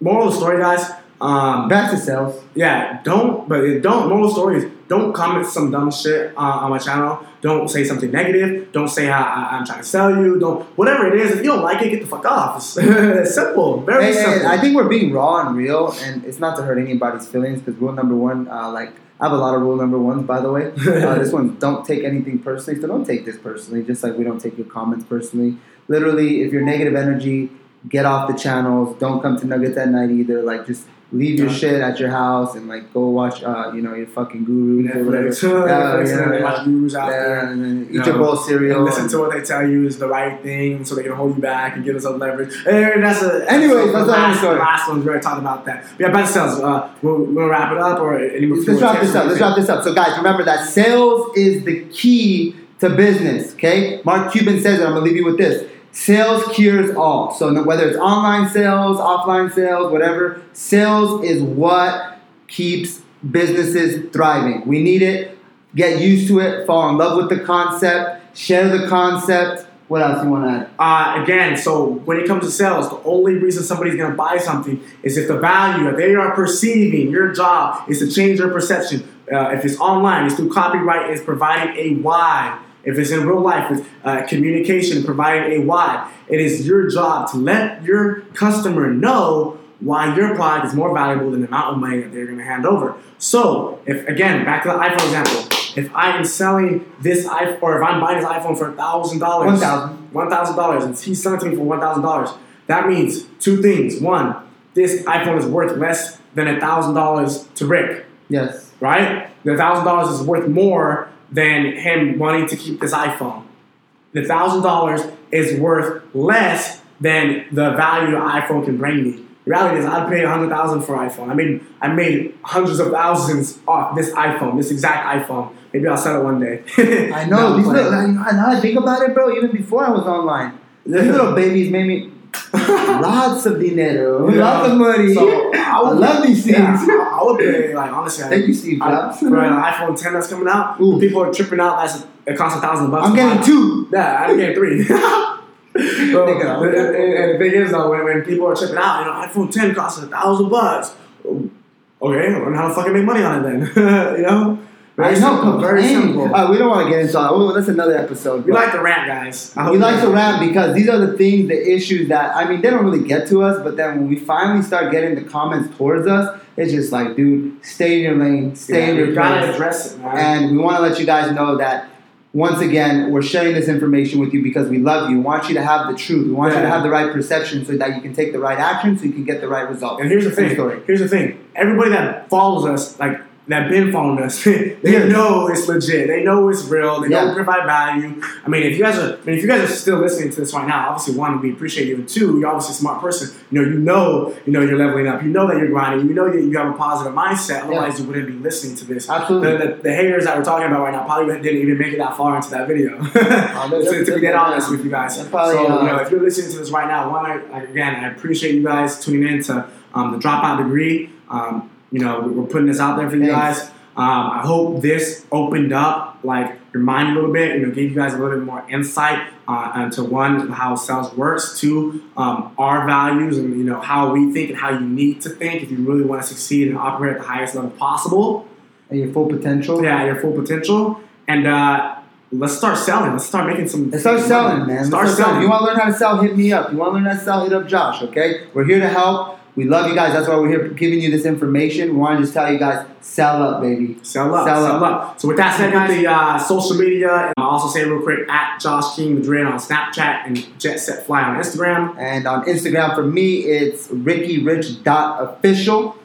moral of the story, guys. Um, Back to sales. yeah, don't. But don't. Moral story is don't comment some dumb shit uh, on my channel. Don't say something negative. Don't say how I, I'm trying to sell you. Don't whatever it is. If you don't like it, get the fuck off. It's, it's simple. Very simple. I think we're being raw and real, and it's not to hurt anybody's feelings because rule number one, uh, like I have a lot of rule number ones, by the way. Uh, this one, don't take anything personally, so don't take this personally. Just like we don't take your comments personally. Literally, if you're negative energy, get off the channels. Don't come to Nuggets at night either. Like just leave your shit at your house and like go watch, uh, you know, your fucking gurus or whatever. Netflix. Yeah, yeah, yeah. watch gurus out there. and then eat You your bowl of cereal. And listen to what they tell you is the right thing, so they can hold you back and give us some leverage. And that's a Anyways, that's the last, story. last one. We already talked about that. Yeah, better sales. Uh, we'll, we'll wrap it up, or any more. Let's wrap this up. Let's wrap this up. So, guys, remember that sales is the key to business. Okay, Mark Cuban says it. I'm gonna leave you with this: sales cures all. So, whether it's online sales, offline sales, whatever, sales is what keeps businesses thriving. We need it. Get used to it. Fall in love with the concept. Share the concept. What else you want to add? Uh, again, so when it comes to sales, the only reason somebody's going to buy something is if the value that they are perceiving, your job is to change their perception. Uh, if it's online, it's through copywrite, it's providing a why. If it's in real life, it's uh, communication, providing a why. It is your job to let your customer know why your product is more valuable than the amount of money that they're going to hand over. So, if again, back to the iPhone example, if I am selling this iPhone, or if I'm buying this iPhone for thousand dollars, 1,000. one thousand dollars, and he's selling to me for one thousand dollars. That means two things. One, this iPhone is worth less than a thousand dollars to Rick, Yes. right? The thousand dollars is worth more than him wanting to keep this iPhone. The thousand dollars is worth less than the value the iPhone can bring me. The reality is, I'd pay a hundred thousand for iPhone. I mean, I made hundreds of thousands off this iPhone, this exact iPhone. Maybe I'll sell it one day. I know. These little, now I think about it, bro. Even before I was online, these little babies made me lots of dinero, Yeah. lots of money. So, I, love these things. Yeah, I, I would pay like honestly. I- Thank you, Steve Jobs. For an iPhone 10 that's coming out, Ooh. people are tripping out. That's it costs a thousand bucks. I'm getting two. Yeah, I'm getting three. So, Nigga. and- and the thing is though, when, when people are tripping out, you know, iPhone 10 costs a thousand bucks. Okay, learn how to fucking make money on it then. you know, I very know, simple. Very simple. All right, we don't want to get into that. Oh, that's another episode. we like to rant, guys. I hope we like you- to rant because these are the things, the issues that I mean, they don't really get to us. But then when we finally start getting the comments towards us, it's just like, dude, stay in your lane, stay Yeah, in your we gotta address it, man. And we want to let you guys know that once again, we're sharing this information with you because we love you. We want you to have the truth. We want you to have the right perception so that you can take the right action so you can get the right result. And here's the thing. story. Here's the thing. Everybody that follows us, like that been following us, they know it's legit. They know it's real. They know Yeah. we provide value. I mean, if you guys are, I mean, if you guys are still listening to this right now, obviously one, we appreciate you, and two, you're obviously a smart person. You know, you know, you know, you're leveling up. You know that you're grinding. You know that you have a positive mindset. Otherwise, you wouldn't be listening to this. Absolutely. The, the, the haters that we're talking about right now probably didn't even make it that far into that video. Oh, they're- to, to be they're- honest with you guys. probably, so, uh, you know, if you're listening to this right now, one, I- again, I appreciate you guys tuning in to um, the Dropout Degree. Um, you know, we- we're putting this out there for you Thanks. guys. Um, I hope this opened up like your mind a little bit. You know, gave you guys a little bit more insight uh, into one how sales works, two um, our values and you know how we think and how you need to think if you really want to succeed and operate at the highest level possible. And your full potential. Yeah, your full potential. And uh, let's start selling. Let's start making some. Let's start selling, man. Let's Start selling. You want to learn how to sell? Hit me up. You want to learn how to sell? Hit up Josh. Okay, we're here to help. We love you guys. That's why we're here giving you this information. We want to just tell you guys, sell up, baby. Sell up, Sell sell, up. up. So with that said, guys, the uh, social media, and I'll also say real quick at Josh King Madrid on Snapchat and Jet Set Fly on Instagram. And on Instagram, for me, it's rickyrich.official.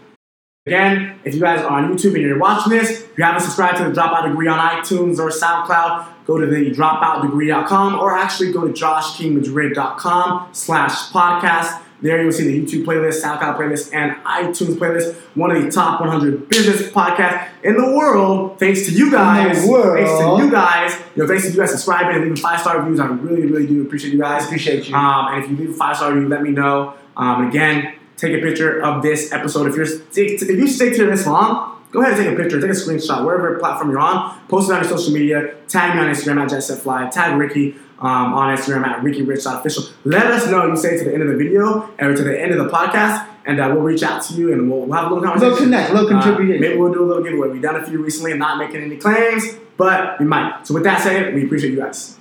Again, if you guys are on YouTube and you're watching this, if you haven't subscribed to the Dropout Degree on iTunes or SoundCloud, go to the dropoutdegree.com or actually go to joshkingmadrid.com slash podcast. There you'll see the YouTube playlist, SoundCloud playlist, and iTunes playlist. One of the top 100 business podcasts in the world. Thanks to you guys. World. Thanks to you guys. You know, thanks to you guys subscribing and leaving five star reviews. I really, really do appreciate you guys. Appreciate you. Um, and if you leave a five star review, let me know. Um, again, take a picture of this episode. If you're if you stick to this long, go ahead and take a picture, take a screenshot, wherever platform you're on. Post it on your social media. Tag me on Instagram at JetSetFly. Tag Ricky um, on Instagram at RickyRich.official. Let us know you say to the end of the video or to the end of the podcast, and uh, we'll reach out to you and we'll, we'll have a little conversation. Little connect, little Uh, maybe we'll do a little giveaway. We've done a few recently and not making any claims, but we might. So with that said, we appreciate you guys.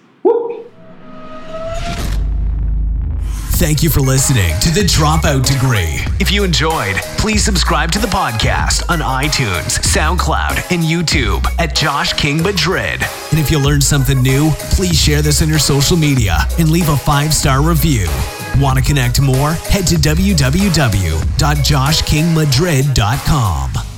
Thank you for listening to The Dropout Degree. If you enjoyed, please subscribe to the podcast on iTunes, SoundCloud, and YouTube at Josh King Madrid. And if you learned something new, please share this on your social media and leave a five star review. Want to connect more? Head to www.joshkingmadrid.com.